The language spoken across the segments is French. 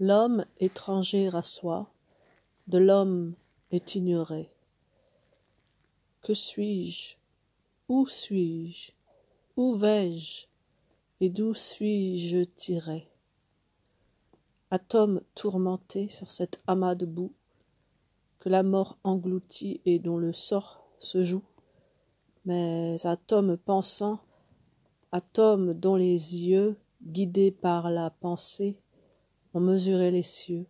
L'homme étranger à soi, de l'homme est ignoré. Que suis-je? Où suis-je? Où vais-je? Et d'où suis-je tiré? Atome tourmenté sur cet amas de boue que la mort engloutit et dont le sort se joue, mais atome pensant, atome dont les yeux, guidés par la pensée, mesuré les cieux.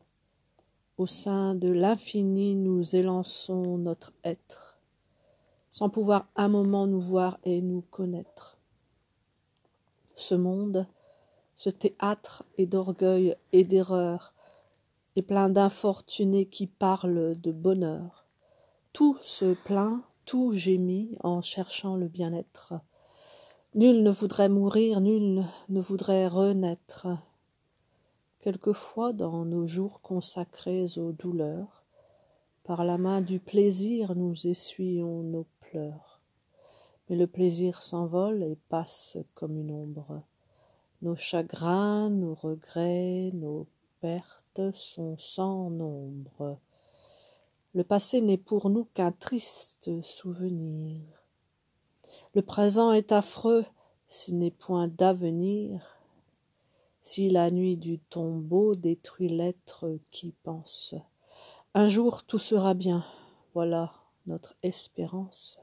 Au sein de l'infini nous élançons notre être, sans pouvoir un moment nous voir et nous connaître. Ce monde, ce théâtre est d'orgueil et d'erreur, et plein d'infortunés qui parlent de bonheur. Tout se plaint, tout gémit en cherchant le bien-être. Nul ne voudrait mourir, nul ne voudrait renaître. Quelquefois, dans nos jours consacrés aux douleurs, par la main du plaisir nous essuyons nos pleurs. Mais le plaisir s'envole et passe comme une ombre. Nos chagrins, nos regrets, nos pertes sont sans nombre. Le passé n'est pour nous qu'un triste souvenir. Le présent est affreux s'il n'est point d'avenir. Si la nuit du tombeau détruit l'être qui pense, un jour tout sera bien, voilà notre espérance.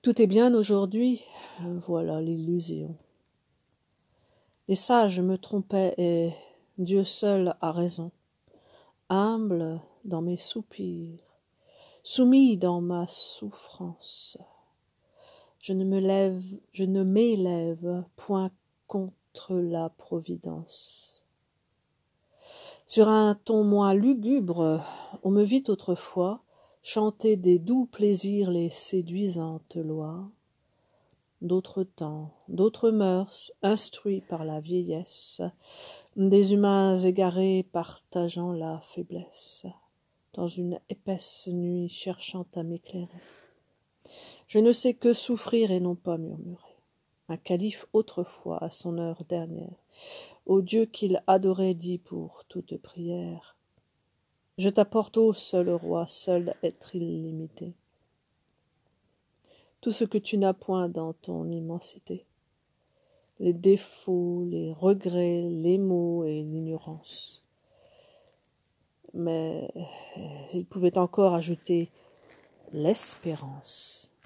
Tout est bien aujourd'hui, voilà l'illusion. Les sages me trompaient et Dieu seul a raison. Humble dans mes soupirs, soumis dans ma souffrance, je ne me lève, je ne m'élève point contre la providence. Sur un ton moins lugubre, on me vit autrefois chanter des doux plaisirs les séduisantes lois, d'autres temps, d'autres mœurs, instruits par la vieillesse, des humains égarés partageant la faiblesse, dans une épaisse nuit cherchant à m'éclairer. Je ne sais que souffrir et non pas murmurer. Un calife autrefois, à son heure dernière, au Dieu qu'il adorait dit pour toute prière Je t'apporte, ô seul roi, seul être illimité, tout ce que tu n'as point dans ton immensité, les défauts, les regrets, les maux et l'ignorance. Mais il pouvait encore ajouter l'espérance.